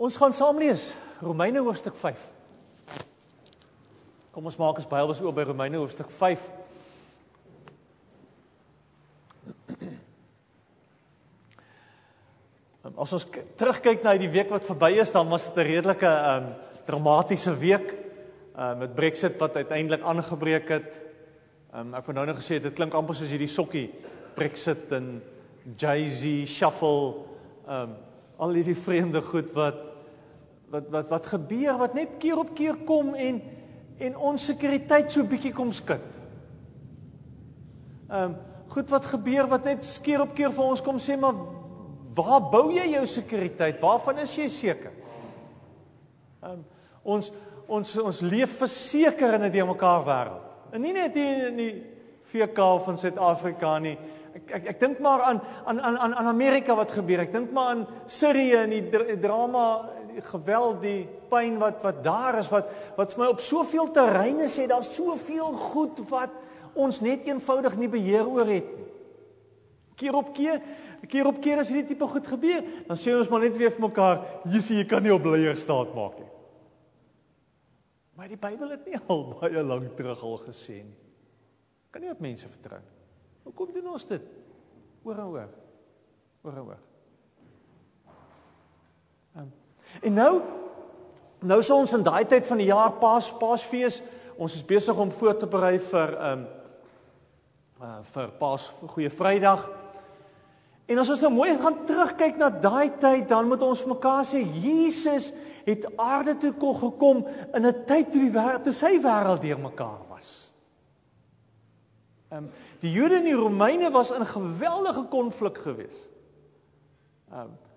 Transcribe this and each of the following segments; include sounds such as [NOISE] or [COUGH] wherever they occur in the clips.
Ons gaan saam lees Romeine hoofstuk 5. Kom ons maak ons Bybels oop by Romeine hoofstuk 5. As ons terugkyk na die week wat verby is, dan was dit 'n redelike um dramatiese week um met Brexit wat uiteindelik aangebreek het. Um ek het nou net gesê dit klink amper soos hierdie sokkie Brexit en Jay-Z shuffle um al hierdie vreemde goed wat wat wat wat gebeur wat net keer op keer kom en en ons sekuriteit so bietjie kom skud. Ehm um, goed wat gebeur wat net keer op keer vir ons kom sê maar waar bou jy jou sekuriteit? Waarvan is jy seker? Ehm um, ons ons ons leef verseker in 'n de mekaar wêreld. En nie net hier in die VK van Suid-Afrika nie. Ek ek ek dink maar aan aan aan aan Amerika wat gebeur. Ek dink maar aan Sirië en die drama die geweld, die pyn wat wat daar is wat wat vir my op soveel terreine sê daar's soveel goed wat ons net eenvoudig nie beheer oor het nie. Keer op keer, keer op keer as hierdie tipe goed gebeur, dan sê ons maar net weer vir mekaar, "Jessie, jy kan nie op leier staat maak nie." Maar die Bybel het nie [LAUGHS] al baie lank terug al gesê nie. Kan nie op mense vertrou. Hoekom doen ons dit? Oor en oor. Oor en oor. Um, En nou nou is ons in daai tyd van die jaar Paas Paasfees. Ons is besig om voor te berei vir ehm um, uh vir Paas vir Goeie Vrydag. En as ons nou mooi gaan terugkyk na daai tyd, dan moet ons mekaar sê Jesus het aarde toe kom gekom in 'n tyd toe die wêreld toe sy wêreld deurmekaar was. Ehm um, die Jode en die Romeine was in geweldige konflik geweest. Ehm um,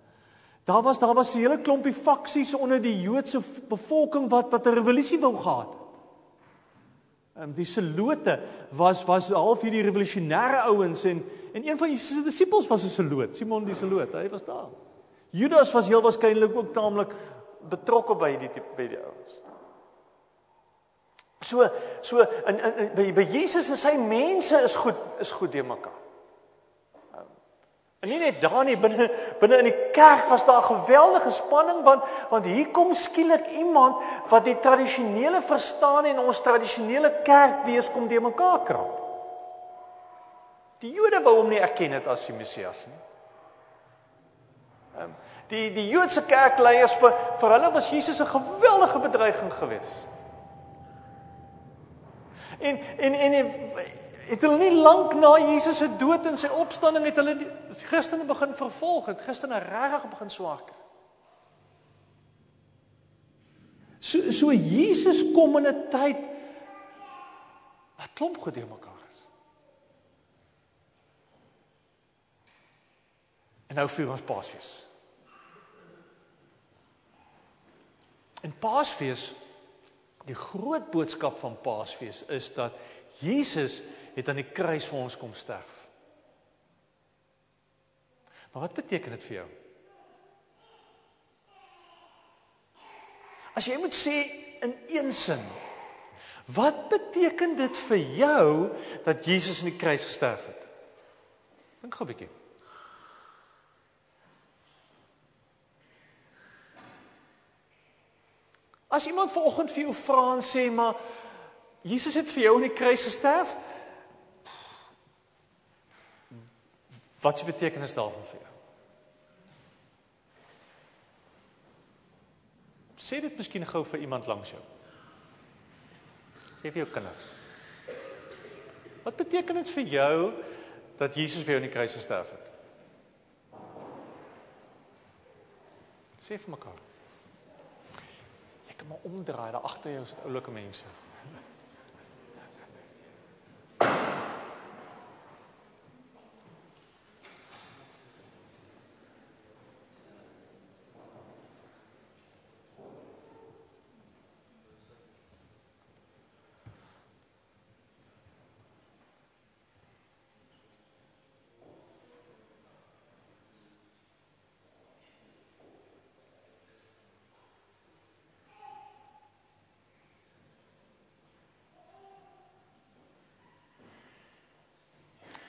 Daar was daar was 'n hele klompie faksies onder die Joodse bevolking wat wat 'n revolusie wou gehad het. Ehm die Selote was was half hierdie revolusionêre ouens en en een van Jesus se disippels was 'n Seloot, Simon die Seloot, hy was daar. Judas was heel waarskynlik ook taamlik betrokke by die by die ouens. So so in in by, by Jesus en sy mense is goed is goed te mekaar. En nie net daar nie binne binne in die kerk was daar geweldige spanning want want hier kom skielik iemand wat die tradisionele verstaan en ons tradisionele kerk wees kom te mekaar krap. Die Jode wou hom nie erken het as die Messias nie. Ehm die die Joodse kerkleiers vir vir hulle was Jesus 'n geweldige bedreiging geweest. En en, en het hulle nie lank na Jesus se dood en sy opstanding het hulle die, Christene begin vervolg, het Christene regtig begin swaak. So so Jesus kom in 'n tyd wat klomp goed deur mekaar is. En nou vier ons Paasfees. En Paasfees die groot boodskap van Paasfees is dat Jesus het aan die kruis vir ons kom sterf. Maar wat beteken dit vir jou? As jy moet sê in een sin, wat beteken dit vir jou dat Jesus aan die kruis gesterf het? Dink gou 'n bietjie. As iemand vanoggend vir jou vra en sê maar Jesus het vir jou aan die kruis gesterf, Wat die betekenis daarvan vir jou? Sê dit miskien gou vir iemand langs jou. Sê vir jou kinders. Wat beteken dit vir jou dat Jesus vir jou in die kruis gesterf het? Sê vir mekaar. Jy kan maar omdraai, daar agter jou is oulike mense.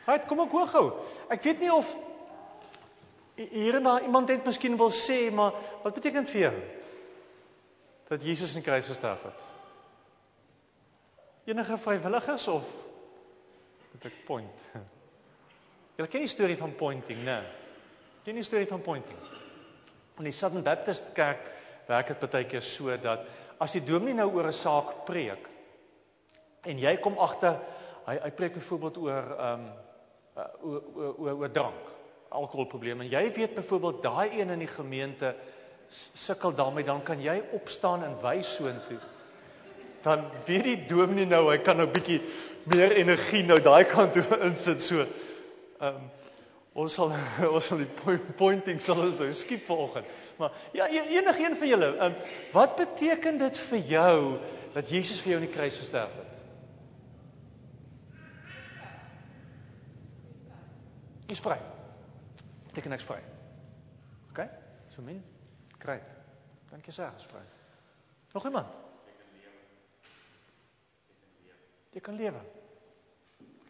Right, kom ek hoor gou. Ek weet nie of Hier en daar iemand het miskien wil sê, maar wat beteken vir jou dat Jesus in die kruis gesterf het? Enige vrywilligers of wat ek point? [LAUGHS] Jy ken die storie van pointing, né? Ken die storie van pointing? In die Southern Baptist Kerk werk dit baie keer so dat as die dominee nou oor 'n saak preek en jy kom agter hy hy preek byvoorbeeld oor ehm um, oor oor oor drank, alkoholprobleme en jy weet byvoorbeeld daai een in die gemeente sukkel daarmee dan kan jy opstaan en wys soontoe dan weet die dominee nou hy kan nou bietjie meer energie nou daai kant toe [LAUGHS] insit so. Ehm um, ons sal [LAUGHS] ons sal die pointing sal ons nou skiep vanoggend. Maar ja e-, enige een van julle, ehm um, wat beteken dit vir jou dat Jesus vir jou in die kruis gesterf het? Is vry. Beteken ek's vry. OK? So min. Kry. Dankie sê, is vry. Nog iemand? Jy kan lewe.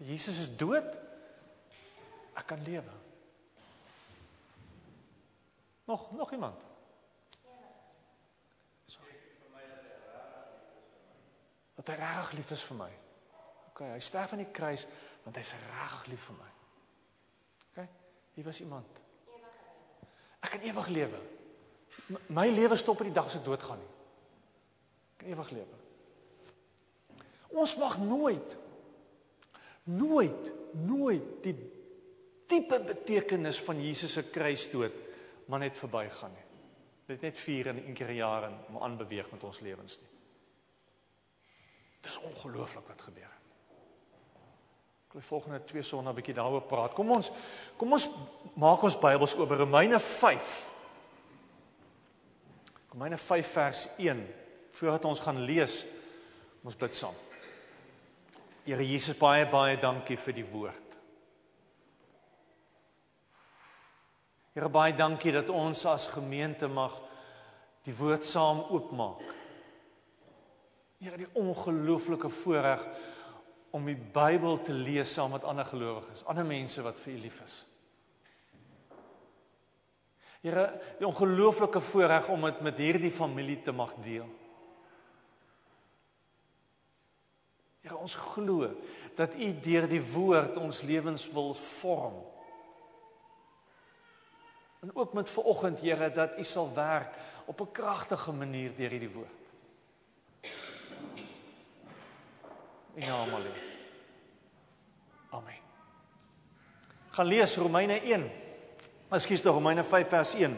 Jesus is dood. Ek kan lewe. Nog nog iemand? Dat hy reg lief is vir my. OK, hy sterf aan die kruis want hy's reg lief vir my. Hier was iemand. Ek kan ewig lewe. My lewe stop op die dag as ek doodgaan nie. Ek kan ewig lewe. Ons mag nooit nooit nooit die diepe betekenis van Jesus se kruisdood maar net verbygaan nie. Dit net vier en een keer 'n jaar en aanbeweeg met ons lewens nie. Dis ongelooflik wat gebeur het. Ek wil volgende twee sonna 'n bietjie daaroor praat. Kom ons kom ons maak ons Bybels oop Romeine 5. Romeine 5 vers 1. Voordat ons gaan lees, ons bid saam. Here Jesus baie baie dankie vir die woord. Here baie dankie dat ons as gemeente mag die woord saam oopmaak. Here die ongelooflike voorreg om die Bybel te lees saam met ander gelowiges, ander mense wat vir U lief is. Here, die ongelooflike voorreg om dit met hierdie familie te mag deel. Here ons glo dat U deur die woord ons lewens wil vorm. En ook met vanoggend Here dat U sal werk op 'n kragtige manier deur hierdie woord. Naam van Allah. Amen. Gaan lees Romeine 1. Ekskuus, Romeine 5 vers 1.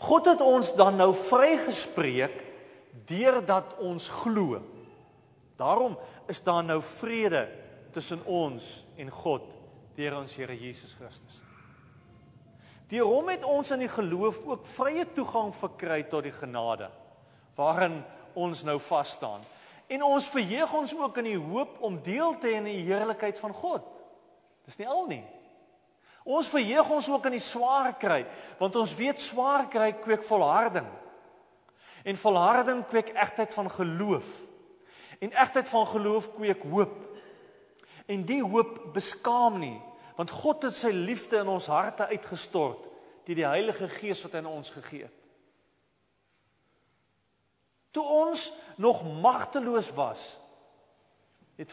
God het ons dan nou vrygespreek deurdat ons glo. Daarom is daar nou vrede tussen ons en God deur ons Here Jesus Christus. Deur hom het ons in die geloof ook vrye toegang verkry tot die genade waarin ons nou vas staan. En ons verheug ons ook in die hoop om deel te hê aan die heerlikheid van God. Dis nie al nie. Ons verheug ons ook in die swaar kry, want ons weet swaar kry kweek volharding. En volharding kweek egtheid van geloof. En egtheid van geloof kweek hoop. En die hoop beskaam nie, want God het sy liefde in ons harte uitgestort deur die Heilige Gees wat hy aan ons gegee het. Toe ons nog magteloos was, het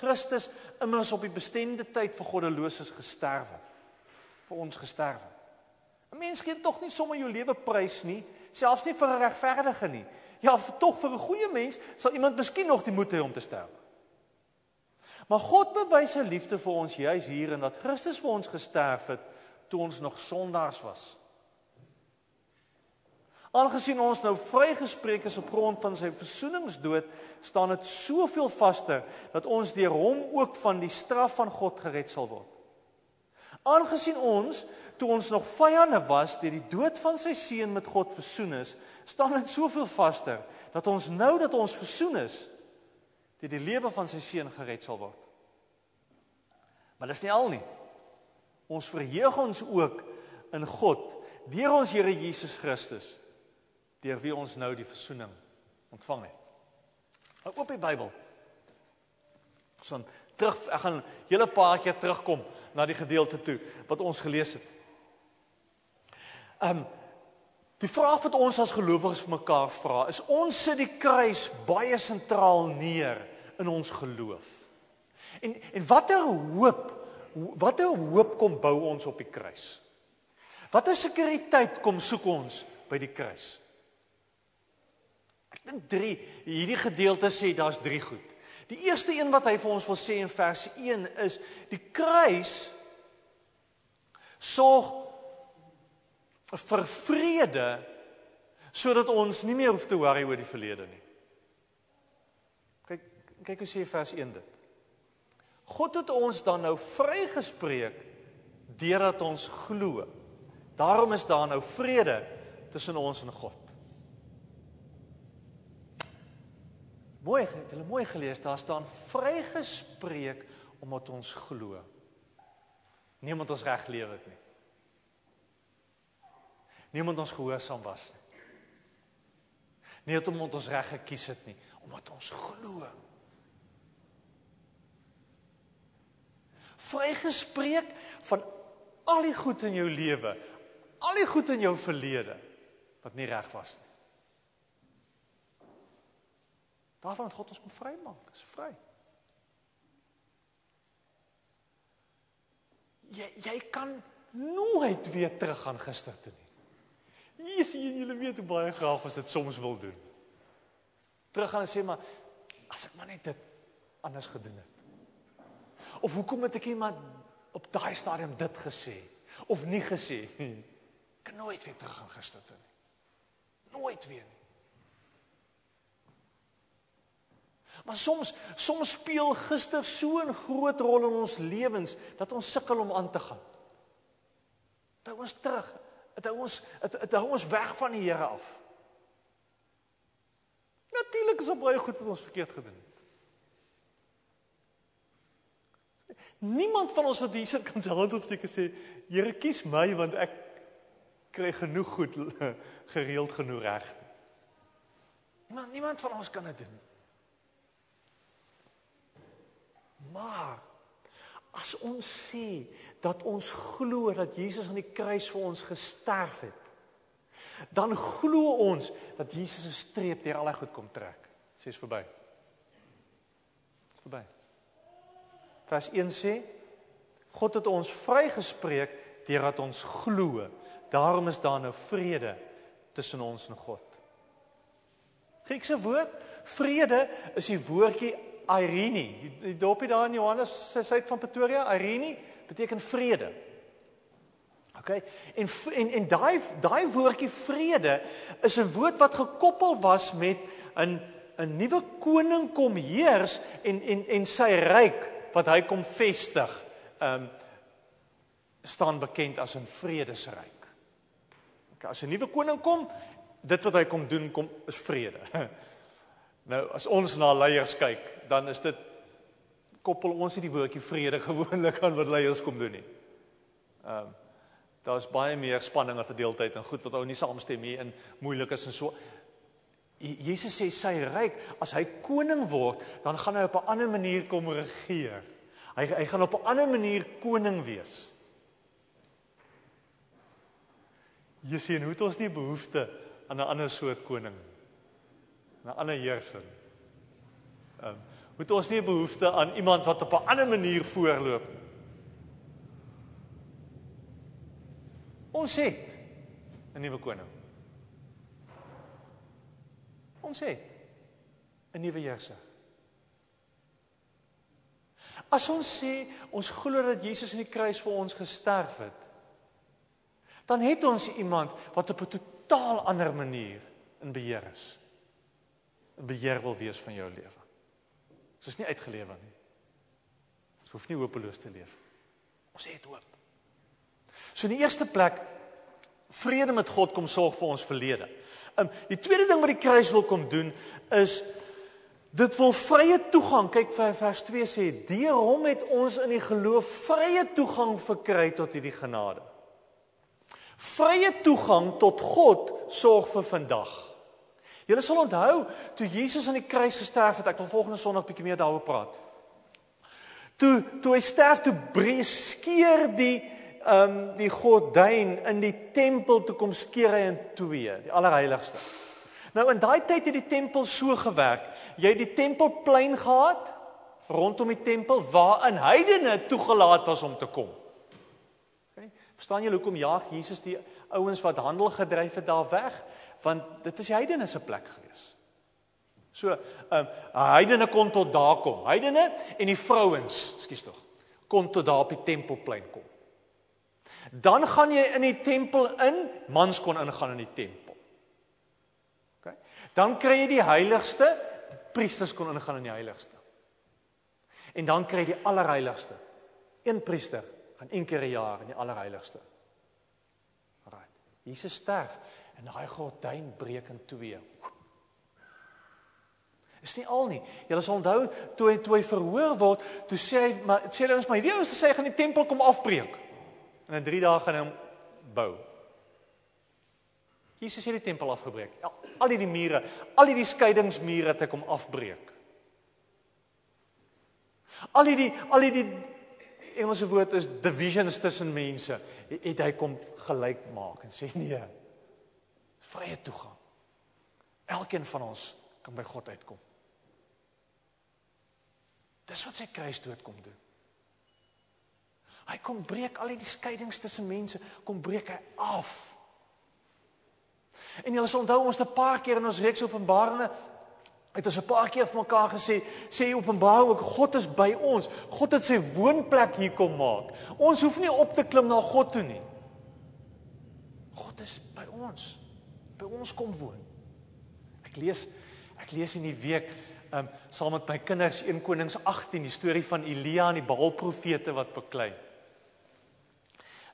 Christus immers op die bestemde tyd vir goddeloses gesterwe. vir ons gesterwe. 'n Mens gee tog nie sommer jou lewe prys nie, selfs nie vir 'n regverdige nie. Ja, tog vir 'n goeie mens sal iemand miskien nog die moed hê om te sterf. Maar God bewys sy liefde vir ons juis hier en dat Christus vir ons gesterf het toe ons nog sondaars was. Aangesien ons nou vrygespreek is op grond van sy versoeningsdood, staan dit soveel vaster dat ons deur hom ook van die straf van God gered sal word. Aangesien ons toe ons nog vyande was deur die dood van sy seun met God versoen is, staan dit soveel vaster dat ons nou dat ons versoen is, deur die lewe van sy seun gered sal word. Maar dis nie al nie. Ons verheug ons ook in God deur ons Here Jesus Christus deur wie ons nou die verzoening ontvang het. Nou oop die Bybel. Ons gaan terug ek gaan julle paar keer terugkom na die gedeelte toe wat ons gelees het. Ehm um, die vraag wat ons as gelowiges vir mekaar vra is ons sit die kruis baie sentraal neer in ons geloof. En en watter hoop watter hoop kom bou ons op die kruis? Watter sekuriteit kom soek ons by die kruis? Dink 3 hierdie gedeelte sê daar's 3 goed. Die eerste een wat hy vir ons wil sê in vers 1 is die kruis sorg vir vrede sodat ons nie meer hoef te worry oor die verlede nie. Kyk kyk hoe sê vers 1 dit. God het ons dan nou vrygespreek deurdat ons glo. Daarom is daar nou vrede tussen ons en God. Mooi, het hulle mooi gelees, daar staan vrygespreek omdat ons glo. Nie omdat ons reg lewe het nie. Nie omdat ons gehoorsaam was nie. Nie omdat ons reg gekies het nie, omdat ons glo. Vrygespreek van al die goed in jou lewe, al die goed in jou verlede wat nie reg was nie. Daarvan het God ons kom vrymaak. Dis vry. Jy jy kan nooit weer terug gaan gister toe nie. Hier sien julle weet hoe baie graag ons dit soms wil doen. Terug gaan sê maar as ek maar net dit anders gedoen het. Of hoekom het ek iemand op daai stadium dit gesê of nie gesê nie. Kan nooit weer terug gaan gister toe nie. Nooit weer nie. Maar soms soms speel gister so 'n groot rol in ons lewens dat ons sukkel om aan te gaan. Dat ons terug, dat ons dat hou ons weg van die Here af. Natuurlik is dit baie goed wat ons verkeerd gedoen het. Niemand van ons wat hier sit kan sy hand opsteek en sê Here kies my want ek kry genoeg goed [LAUGHS] gereeld genoeg reg. Niemand niemand van ons kan dit doen. Maar as ons sê dat ons glo dat Jesus aan die kruis vir ons gesterf het, dan glo ons dat Jesus 'n streep deur al die goed kom trek. Sê is verby. Is verby. Vers 1 sê God het ons vrygespreek deurdat ons glo. Daarom is daar nou vrede tussen ons en God. Griekse woord vrede is die woordjie Irene. Die dorpie daar in Johannes se suid van Pretoria, Irene beteken vrede. OK. En en en daai daai woordjie vrede is 'n woord wat gekoppel was met 'n 'n nuwe koning kom heers en en en sy ryk wat hy kom vestig. Um staan bekend as 'n vredesryk. OK, as 'n nuwe koning kom, dit wat hy kom doen kom is vrede. [LAUGHS] Nou as ons na leiers kyk, dan is dit koppel ons nie die woordjie vrede gewoonlik aan wat leiers kom doen nie. Ehm um, daar's baie meer spanning en verdeeldheid en goed wat ou nie saamstem nie en moeilik is en so. Jesus sê sy ryk as hy koning word, dan gaan hy op 'n ander manier kom regeer. Hy hy gaan op 'n ander manier koning wees. Jy sien hoe het ons nie behoefte aan 'n ander soort koning nie. 'n ander heerser. Ehm um, moet ons nie behoefte aan iemand wat op 'n ander manier voorloop nie. Ons het 'n nuwe koning. Ons het 'n nuwe heerser. As ons sê ons glo dat Jesus aan die kruis vir ons gesterf het, dan het ons iemand wat op 'n totaal ander manier in beheer is. 'n beheer wil wees van jou lewe. Dit is nie uitgelewe nie. Ons hoef nie hopeloos te leef. Ons het hoop. So in die eerste plek vrede met God kom sorg vir ons verlede. Um die tweede ding wat die kruis wil kom doen is dit wil vrye toegang. Kyk vir vers 2 sê deur hom het ons in die geloof vrye toegang verkry tot hierdie genade. Vrye toegang tot God sorg vir vandag. Julle sal onthou toe Jesus aan die kruis gesterf het, ek wil volgende Sondag bietjie meer daaroor praat. Toe toe hy sterf toe breek skeer die ehm um, die gordyn in die tempel toe kom skeer hy in twee, die allerheiligste. Nou in daai tyd het die tempel so gewerk. Jy het die tempelplein gehad rondom die tempel waarin heidene toegelaat was om te kom. Okay? Verstaan julle hoekom jaag Jesus die ouens wat handel gedryf het daar weg? Want dit is die heidene se plek gewees. So, ehm um, heidene kon tot daar kom. Heidene en die vrouens, skus tog, kon tot daar op die tempelplein kom. Dan gaan jy in die tempel in, mans kon ingaan in die tempel. OK. Dan kry jy die heiligste, priesters kon ingaan in die heiligste. En dan kry jy die allerheiligste. Een priester gaan een keer 'n jaar in die allerheiligste. Right. Jesus sterf en daai gordyn breek in twee. Is nie al nie. Julle sal onthou toe hy toe hy verhoor word, toe sê hy maar sê hulle ons maar hierdie ouens sê gaan die tempel kom afbreek. En in 3 dae gaan hy hom bou. Jesus het die tempel afgebreek. Al, al die mure, al die skeidingsmure het hy kom afbreek. Al die al die Engelse woord is divisions tussen mense het hy kom gelyk maak en sê nee. Vrye toegang. Elkeen van ons kan by God uitkom. Dis wat sy kruisdood kom doen. Hy kom breek al die skeidings tussen mense, kom breek hy af. En jy sal onthou ons het 'n paar keer in ons reeks Openbaringe het ons 'n paar keer vir mekaar gesê, sê Openbaring ook God is by ons. God het sy woonplek hier kom maak. Ons hoef nie op te klim na God toe nie. God is by ons. By ons kom woon. Ek lees ek lees in die week um saam met my kinders 1 Konings 18 die storie van Elia en die Baalprofete wat beklei.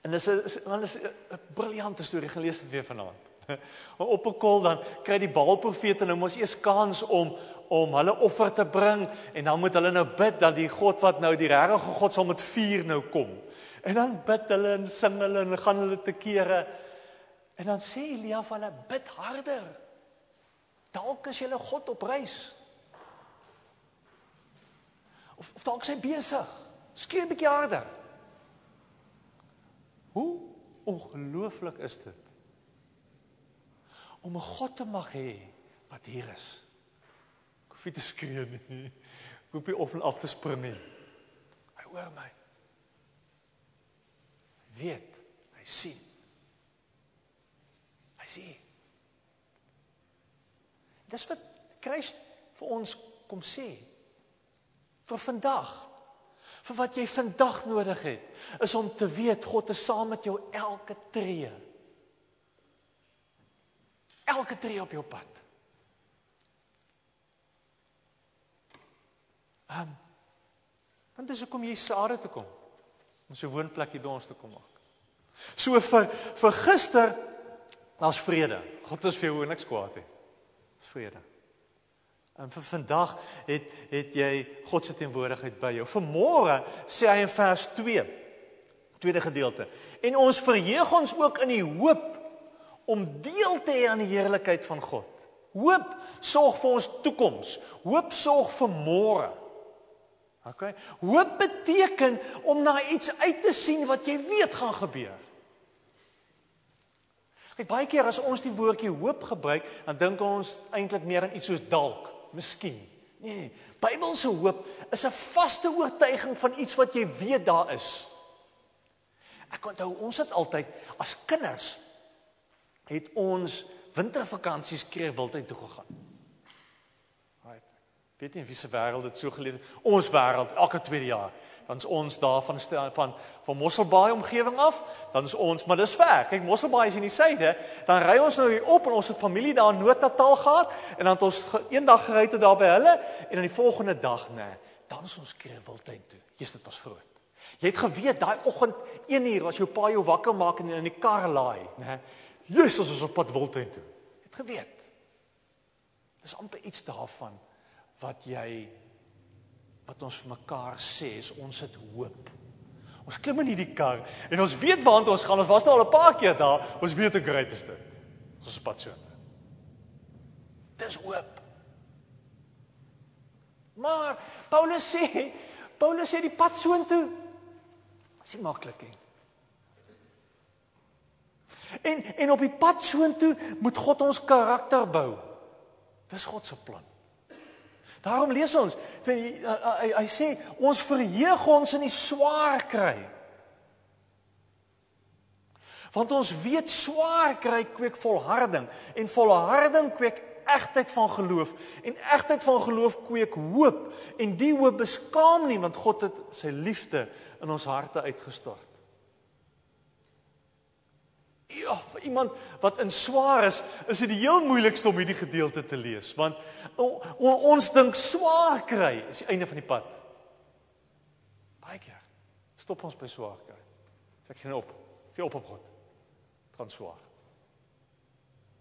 En dis 'n dan is 'n briljante storie gelees het weer vanaand. [LAUGHS] op 'n kol dan kry die Baalprofete nou mos eers kans om om hulle offer te bring en dan moet hulle nou bid dat die God wat nou die regte God sal met vuur nou kom. En dan bid hulle en sing hulle en gaan hulle te kere. En dan sê Elia vir hulle bid harder. Dalk is julle God op reis. Of of dalk sy besig. Skree 'n bietjie harder. Hoe ongelooflik is dit? om 'n God te mag hê wat hier is. Ek hoef nie te skree nie. Ek hoef nie of en af te spring nie. Hy hoor my. Hy weet, hy sien. Sien. Dis wat Christus vir ons kom sê. Vir vandag. Vir wat jy vandag nodig het, is om te weet God is saam met jou elke tree elke tree op jou pad. Ehm um, want dis hoekom jy sade toe kom om so 'n woonplek hier by ons te kom maak. So vir vir gister daar's vrede. God is vir jou niks kwaad nie. Dis vrede. En vir vandag het het jy God se teenwoordigheid by jou. Vanmôre sê hy in vers 2 tweede gedeelte. En ons verheug ons ook in die hoop om deel te hê aan die heerlikheid van God. Hoop sorg vir ons toekoms. Hoop sorg vir môre. OK. Hoop beteken om na iets uit te sien wat jy weet gaan gebeur. Kyk baie keer as ons die woordjie hoop gebruik, dan dink ons eintlik meer aan iets soos dalk, miskien. Nee, nee. Bybelse hoop is 'n vaste oortuiging van iets wat jy weet daar is. Ek onthou ons het altyd as kinders het ons wintervakansies kreeg wildheid toe gegaan. Right. Weet nie wie se wêreld dit so geleef het. Ons wêreld elke tweede jaar. Dan is ons daar van van van Mosselbaai omgewing af, dan is ons, maar dis ver. Kyk, Mosselbaai is in die suide, dan ry ons nou hier op en ons het familie daar in Noord-Natal gehad en dan het ons eendag gery tot daar by hulle en dan die volgende dag, nê, dan is ons kreeg wildheid toe. Jesus, dit was groot. Jy het geweet daai oggend 1 uur as jou pa jou wakker maak en in die kar laai, nê? Jesus is op pad Wildtuin toe. Het geweet. Dis amper iets daarvan wat jy wat ons vir mekaar sê is ons het hoop. Ons klim in hierdie kar en ons weet waar ons gaan. Ons was nou al 'n paar keer daar. Ons weet hoe great is dit. Ons is pad so. Dis hoop. Maar Paulus sê, Paulus sê die pad soontoe is nie maklik nie. En en op die pad soontoe moet God ons karakter bou. Dis God se plan. Daarom lees ons, hy, hy, hy sê ons verheug ons in die swaar kry. Want ons weet swaar kry kweek volharding en volharding kweek egtheid van geloof en egtheid van geloof kweek hoop en die hoop beskaam nie want God het sy liefde in ons harte uitgestort. Ja, vir iemand wat in swaar is, is dit die heel moeilikste om hierdie gedeelte te lees want ons dink swaar kry is die einde van die pad. Baie keer stop ons by swaar kry. Sê ek geen op. Gee op op God. Gaan swaar.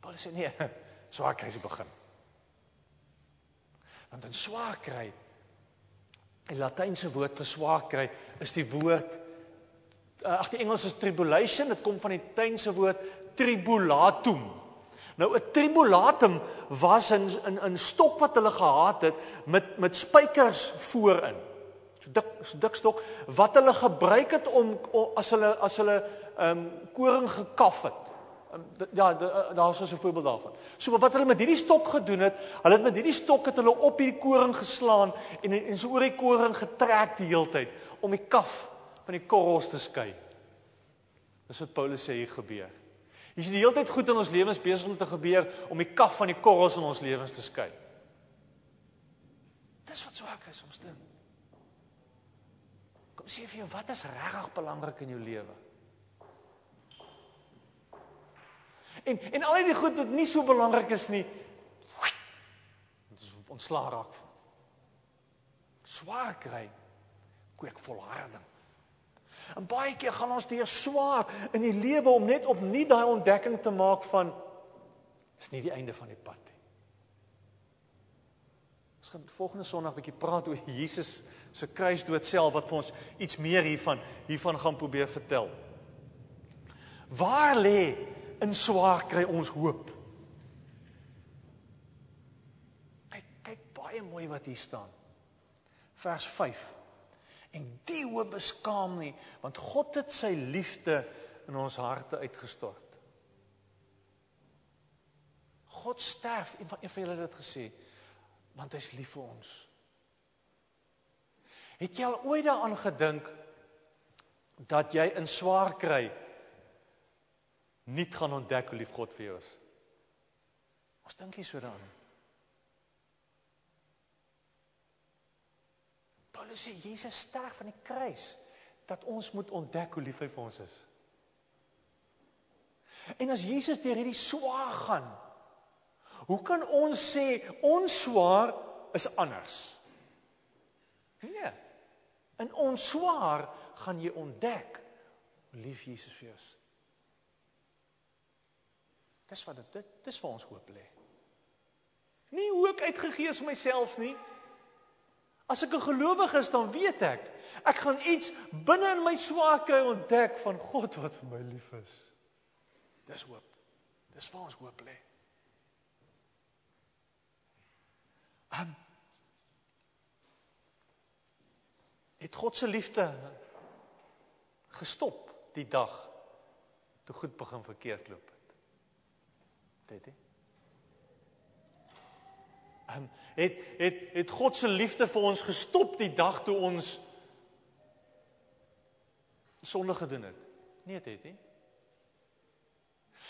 Paulus sê nee, [LAUGHS] swaar kry se begin. Want in swaar kry die latynse woord vir swaar kry is die woord Eh, ag die Engels is tribulation, dit kom van die Latynse woord tribulatum. Nou 'n tribulatum was 'n 'n 'n stok wat hulle gehad het met met spykers voorin. So dik so dik stok wat hulle gebruik het om, om as hulle as hulle ehm um, koring gekaf het. Um, ja, eh, daar's so 'n voorbeeld daarvan. So wat hulle met hierdie stok gedoen het, hulle het met hierdie stok het hulle op hierdie koring geslaan en en so oor die koring getrek die hele tyd om die kaf van die korrels te skei. Dis wat Paulus sê hier gebeur. Hier is die hele tyd goed in ons lewens besig om te gebeur om die kaf van die korrels in ons lewens te skei. Dis wat swak is soms dan. Kom sê vir jou wat is regtig belangrik in jou lewe? En en al die goed wat nie so belangrik is nie, dit is ontslaa raak van. Swaar kry, kweek volharding. En baie keer gaan ons deur swaar in die lewe om net opnuut daai ontdekking te maak van is nie die einde van die pad nie. Ons gaan volgende Sondag 'n bietjie praat oor Jesus se kruisdood self wat vir ons iets meer hiervan hiervan gaan probeer vertel. Waar lê in swaar kry ons hoop? Kyk kyk baie mooi wat hier staan. Vers 5 En die hoop beskaam nie, want God het sy liefde in ons harte uitgestort. God sterf, een van, een van julle het dit gesê, want hy's lief vir ons. Het jy al ooit daaraan gedink dat jy in swaar kry nie gaan ontdek hoe lief God vir jou is? Ons dink hier so daaraan. Paulus sê Jesus sterf aan die kruis dat ons moet ontdek hoe lief hy vir ons is. En as Jesus deur hierdie swaar gaan, hoe kan ons sê ons swaar is anders? Nee. In ons swaar gaan jy ontdek hoe lief Jesus vir jou is. Dis wat dit dis vir ons hoop lê. Nie hoe ek uitgegee is myself nie, As ek 'n gelowige is, dan weet ek, ek gaan iets binne in my swakheid ontdek van God wat vir my lief is. Dis hoop. Dis waar ons hoop lê. Um, het God se liefde gestop die dag toe goed begin verkeerd loop het. Dit het um, het het het God se liefde vir ons gestop die dag toe ons sonde gedoen het. Nee, dit het nie.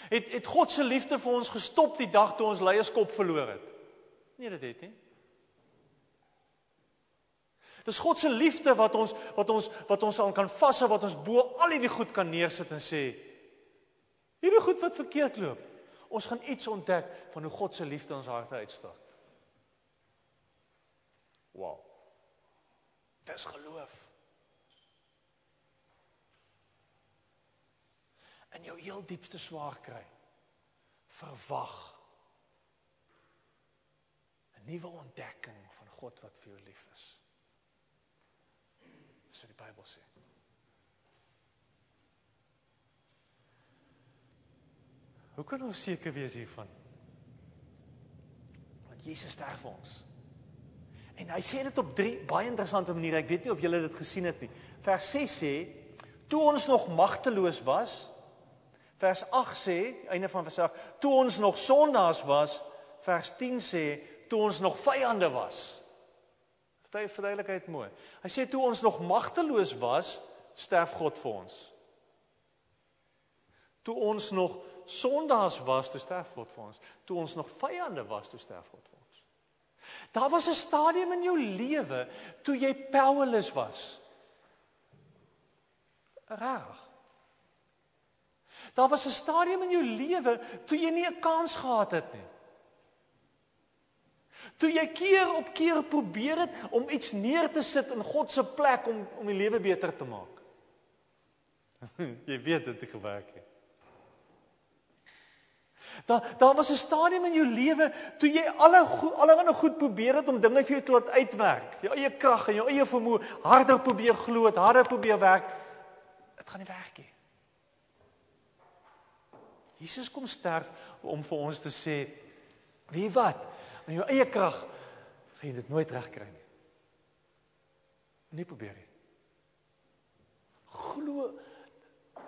Het het God se liefde vir ons gestop die dag toe ons leierskap verloor het. Nee, dit het nie. Dis God se liefde wat ons wat ons wat ons aan kan vashou wat ons bo al hierdie goed kan neersit en sê hierdie goed wat verkeerd loop. Ons gaan iets ontdek van hoe God se liefde ons harte uitstort. Wow. Dis geloof. En jou heel diepste swaar kry. Verwag 'n nuwe ontdekking van God wat vir jou lief is. Dis wat die Bybel sê. Hoe kan ons seker wees hiervan? Want Jesus sterf vir ons. En hy sê dit op drie baie interessante maniere. Ek weet nie of julle dit gesien het nie. Vers 6 sê: "Toe ons nog magteloos was, Vers 8 sê, einde van vers 8, toe ons nog sondaars was, vers 10 sê, toe ons nog vyande was. Vertel verduidelikheid mooi. Hy sê toe ons nog magteloos was, sterf God vir ons. Toe ons nog sondaars was, toe sterf God vir ons. Toe ons nog vyande was, toe sterf God vir ons. Daar was 'n stadium in jou lewe toe jy powerless was. Reg. Daar was 'n stadium in jou lewe toe jy nie 'n kans gehad het nie. Toe jy keer op keer probeer het om iets neer te sit in God se plek om om die lewe beter te maak. [LAUGHS] jy weet dit het gewerk nie. Daar daar was 'n stadium in jou lewe toe jy alle allerlei goed probeer het om dinge vir jou te laat uitwerk. Jou eie krag en jou eie vermoë harder probeer glo, harder probeer werk. Dit gaan nie werk nie. Jesus kom sterf om vir ons te sê, "Wie wat? In jou eie krag gaan jy dit nooit regkry nie." Nie probeer nie. Glo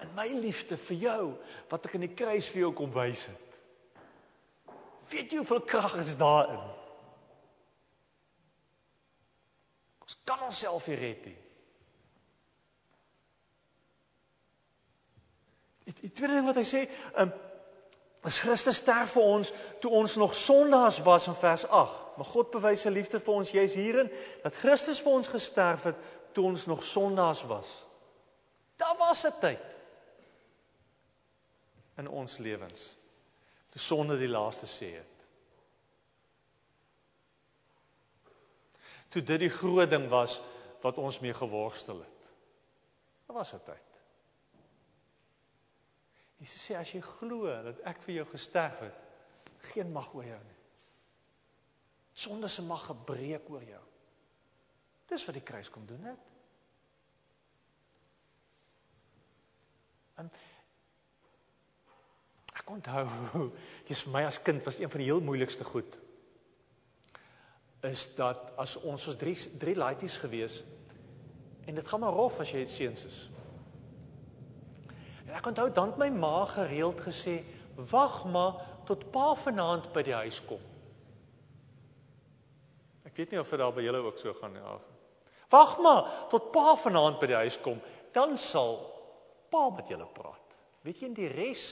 in my liefde vir jou wat ek in die kruis vir jou kom wys het. Weet jy hoeveel krag is daarin? Ons kan onsself nie red nie. Die, die tweede ding wat hy sê, um, is Christus sterf vir ons toe ons nog sondaars was in vers 8. Maar God bewys sy liefde vir ons juis hierin dat Christus vir ons gesterf het toe ons nog sondaars was. Daar was 'n tyd in ons lewens toe sonde die laaste sê het. Toe dit die groot ding was wat ons mee geworstel het. Daar was 'n tyd. Jesus sê as jy glo dat ek vir jou gesterf het, geen mag oor jou nie. Sonde se mag gebreek oor jou. Dis wat die kruis kom doen het. En onthou, [LAUGHS] dis vir my as kind was een van die heel moeilikste goed is dat as ons was drie drie laities gewees en dit gaan maar rof as jy seuns is. En ek onthou dan my ma gereeld gesê, "Wag maar tot pa vanaand by die huis kom." Ek weet nie of dit daar by julle ook so gaan nie. Wag maar tot pa vanaand by die huis kom, dan sal pa met julle praat. Weet jy in die res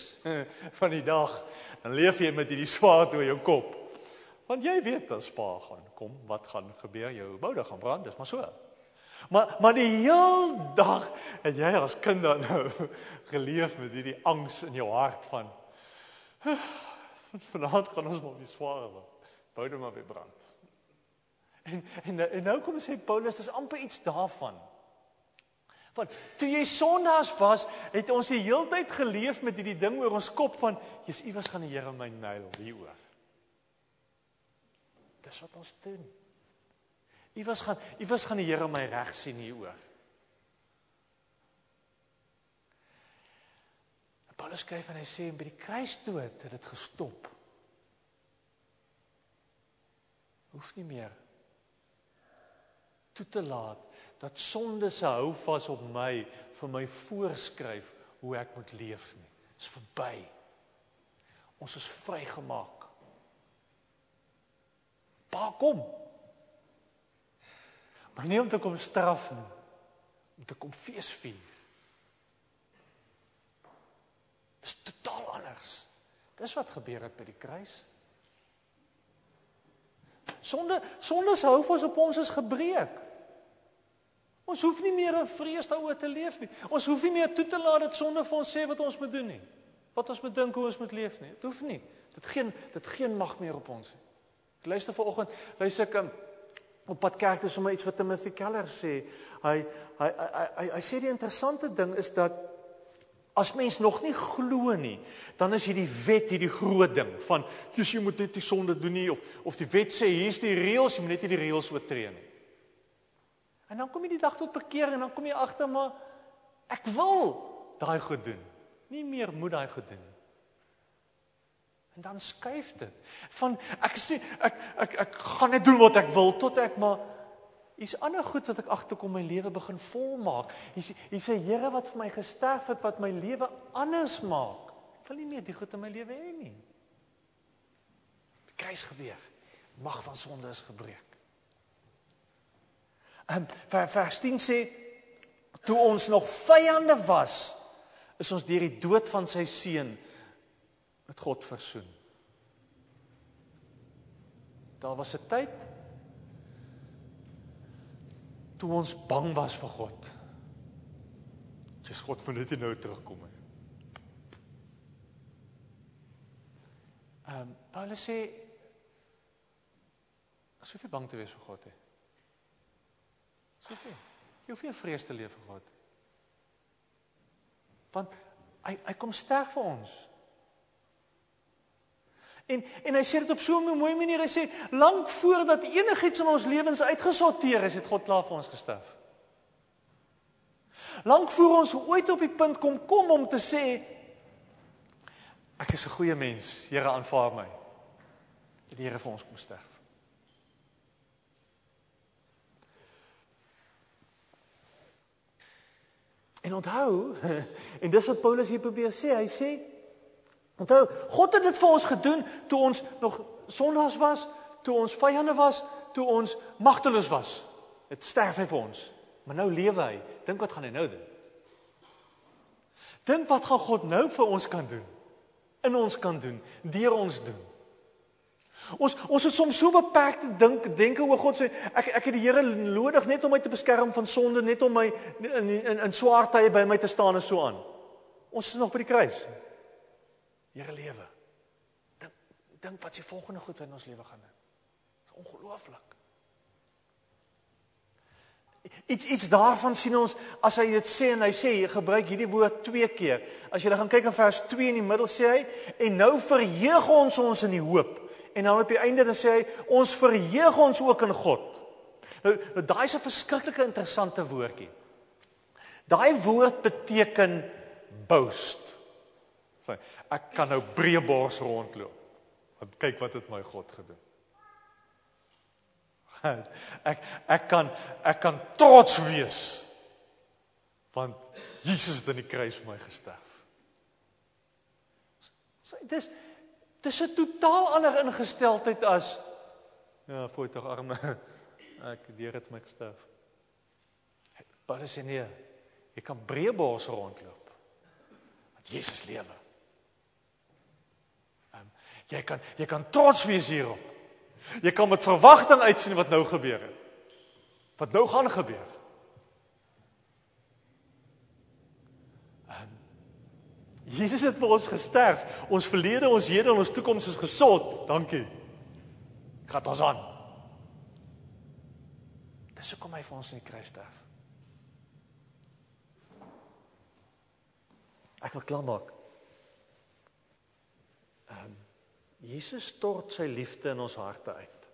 van die dag dan leef jy met hierdie swaard oor jou kop. Want jy weet as pa gaan kom, wat gaan gebeur? Jou boude gaan brand, dis maar so. Maar maar die hele dag het jy as kind dan nou [LAUGHS] geleef met hierdie angs in jou hart van vanaand gaan ons maar weer swaar word. Bou net maar weer brand. En en en nou kom sê Paulus dis amper iets daarvan. Want toe jy sondaars was, het ons die hele tyd geleef met hierdie ding oor ons kop van jy's iewers gaan die Here my nail hieroor. Dis wat ons doen. Iewers gaan iewers gaan die Here my reg sien hieroor. Paulus skryf en hy sê by die kruisdood het dit gestop. Hoef nie meer toe te laat dat sonde se hou vas op my vir my voorskryf hoe ek moet leef nie. Dit is verby. Ons is vrygemaak. Pa kom. Maar nie om te kom straf nie, om te kom feesvier. Dit is totaal anders. Dis wat gebeur het by die kruis. Sonde sonde se hou ons op ons is gebreek. Ons hoef nie meer in vrees daaroor te leef nie. Ons hoef nie meer toe te laat dat sonde vir ons sê wat ons moet doen nie. Wat ons moet dink hoe ons moet leef nie. Dit hoef nie. Dit geen dit geen mag meer op ons nie. Ek luister vanoggend, luister ek um, op pad kerk toe sommer iets wat Timothy Keller sê. Hy hy hy hy, hy sê die interessante ding is dat as mens nog nie glo nie, dan is hierdie wet hierdie groot ding van jy moet net die sonde doen nie of of die wet sê hier's die reëls, jy moet net nie die reëls oortree nie. En dan kom jy die dag tot bekeer en dan kom jy agter maar ek wil daai goed doen. Nie meer moet daai goed doen. En dan skuif dit. Van ek sê ek ek ek gaan net doen wat ek wil tot ek maar hier's ander goed wat ek agterkom my lewe begin volmaak. Hier's hier's 'n Here wat vir my gesterf het wat my lewe anders maak. wil nie meer die goed in my lewe hê nie. Die kruis gebeur. Mag van sonde is gebreek. En vers 10 sê toe ons nog vyande was, is ons deur die dood van sy seun met God versoen. Daar was 'n tyd toe ons bang was vir God. Dis God moet net nou terugkom. Ehm um, Paulus sê asof jy bang te wees vir God hè. Soveel. Jy hoef nie vrees te leef vir God. Want hy hy kom sterf vir ons. En en hy sê dit op so 'n mooi manier. Hy sê lank voordat enigiets in ons lewens uitgesorteer is, het God klaar vir ons gesterf. Lank voor ons ooit op die punt kom kom om te sê ek is 'n goeie mens, Here aanvaar my. Het die Here vir ons kom sterf. En onthou, [LAUGHS] en dis wat Paulus hier probeer sê, hy sê onthou, God het dit vir ons gedoen toe ons nog sondaars was, toe ons vyande was, toe ons magteloos was. Dit sterf hy vir ons. Maar nou lewe hy. Dink wat gaan hy nou doen? Dink wat gaan God nou vir ons kan doen? In ons kan doen, deur ons doen. Ons ons het soms so beperk te dink denke oor God sê ek ek het die Here nodig net om my te beskerm van sonde, net om my in in, in swaar tye by my te staan en so aan. Ons is nog by die kruis. Here lewe. Dink dink wat se volgende goed in ons lewe gaan doen. Dis ongelooflik. Iets iets daarvan sien ons as hy dit sê en hy sê hy gebruik hierdie woord twee keer. As jy gaan kyk in vers 2 in die middel sê hy en nou verheug ons ons in die hoop En dan op die einde dan sê hy ons verheug ons ook in God. Nou, nou daai is 'n verskriklike interessante woordjie. Daai woord beteken boast. Sê ek kan nou breë bors rondloop. Want kyk wat het my God gedoen. [LAUGHS] Ek ek kan ek kan trots wees want Jesus het in die kruis vir my gesterf. Sê dis Dis 'n totaal ander ingesteldheid as ja, voet tog arme. [LAUGHS] Ek deur het my gesterf. Maar dis nie. Jy kan breë bors rondloop. Want Jesus lewe. Um, jy kan jy kan trots wees hierop. Jy kan met verwagting uitsien wat nou gebeur het. Wat nou gaan gebeur. Jesus het vir ons gesterf. Ons verlede, ons hede en ons toekoms is gesond. Dankie. Gat ons aan. Dis hoekom hy vir ons in die kruis sterf. Ek wil klaar maak. Ehm um, Jesus stort sy liefde in ons harte uit.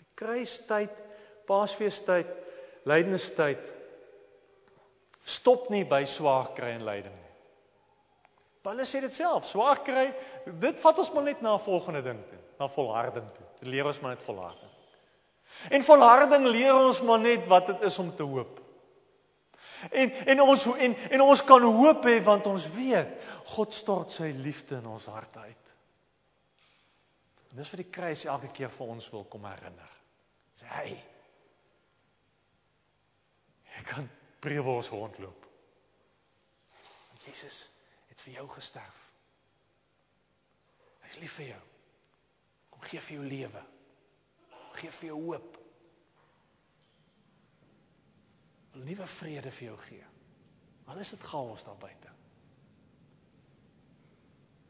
Die kruistyd, Paasfeestyd, Lydenstyd stop nie by swaar kry en lyding nie. Paulus sê dit self, swaar kry, dit vat ons maar net na 'n volgende ding toe, na volharding toe. Dit leer ons maar net volharding. En volharding leer ons maar net wat dit is om te hoop. En en ons en en ons kan hoop hê want ons weet God stort sy liefde in ons harte uit. En dis vir die kruis elke keer vir ons wil kom herinner. Sê hy. Ek kan breëbos rondloop. Want Jesus het vir jou gesterf. Hy is lief vir jou. Kom gee vir jou lewe. Gee vir jou hoop. Wil nuwe vrede vir jou gee. Al is dit chaos daar buite.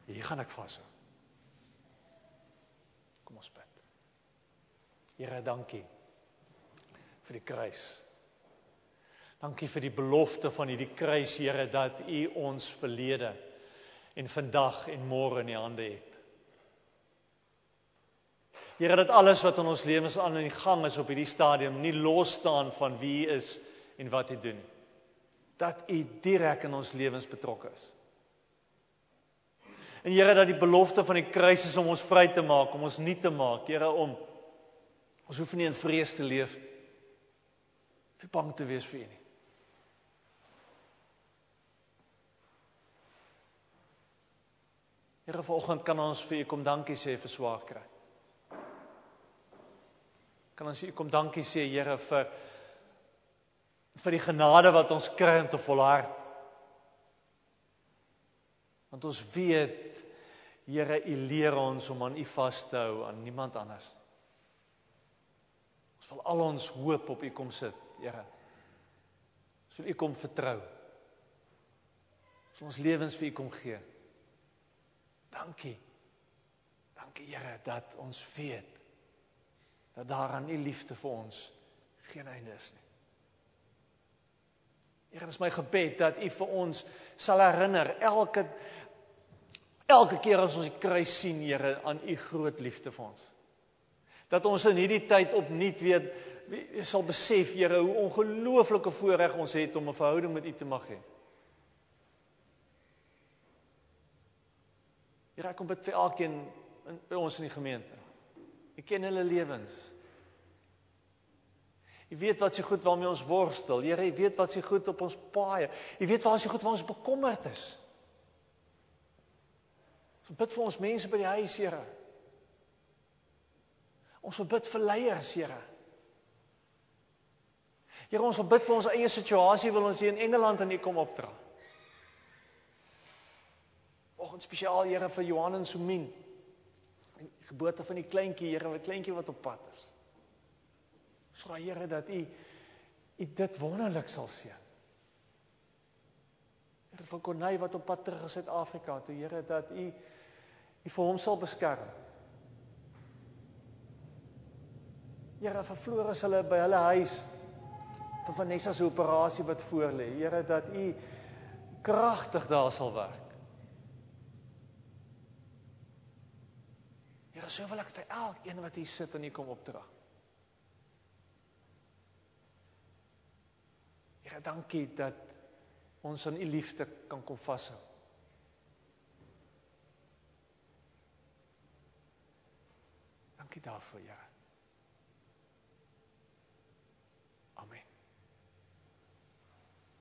Hier gaan ek vashou. Kom ons bid. Here, dankie vir die kruis. Dankie vir die belofte van hierdie kruis, Here, dat U ons verlede en vandag en môre in U hande het. Here, dat alles wat in ons lewens aan in gang is op hierdie stadium nie los staan van wie U is en wat U doen. Dat U direk in ons lewens betrokke is. En Here, dat die belofte van die kruis is om ons vry te maak, om ons nuut te maak, Here, om ons hoef nie in vrees te leef nie. Vir bang te wees vir U nie. Here vanoggend kan ons vir U kom dankie sê vir swaar kry. Kan ons vir U kom dankie sê Here vir vir die genade wat ons kry om te volhard. Want ons weet Here U leer ons om aan U vas te hou, aan niemand anders. Ons wil al ons hoop op U kom sit, Here. Ons wil U kom vertrou. Ons ons lewens vir U kom gee. Dankie. Dankie Here dat ons weet dat daar aan U liefde vir ons geen einde is nie. Here, dit is my gebed dat U vir ons sal herinner elke elke keer as ons die kruis sien, Here, aan U groot liefde vir ons. Dat ons in hierdie tyd opnuut weet sal besef, Here, hoe ongelooflike voorreg ons het om 'n verhouding met U te mag hê. Here, ek kom bid vir elkeen by ons in die gemeente. Ek ken hulle lewens. Jy weet wat se goed waarmee ons worstel. Here, jy weet wat se goed op ons paai. Jy weet waar se goed waar ons bekommerd is. Ons bid vir ons mense by die huis, Here. Ons wil bid vir leiers, Here. Here, ons wil bid vir ons eie situasie wil ons hier in Engeland aan U kom opdra. Oggend spesiaal, Here, vir Johan en Sumin. Die geboorte van die kleintjie, Here, 'n kleintjie wat op pad is. Vra Here dat U U dit wonderlik sal seën. Here van Konay wat op pad terug is Suid-Afrika, toe Here dat U U vir hom sal beskerm. Here vir Floris hulle by hulle huis vir Vanessa se operasie wat voor lê. Here dat U kragtig daar sal werk. Here, so wil ek vir elkeen wat hier sit en hier kom opdra. Here, dankie dat ons aan u liefde kan kom vashou. Dankie daarvoor, Here.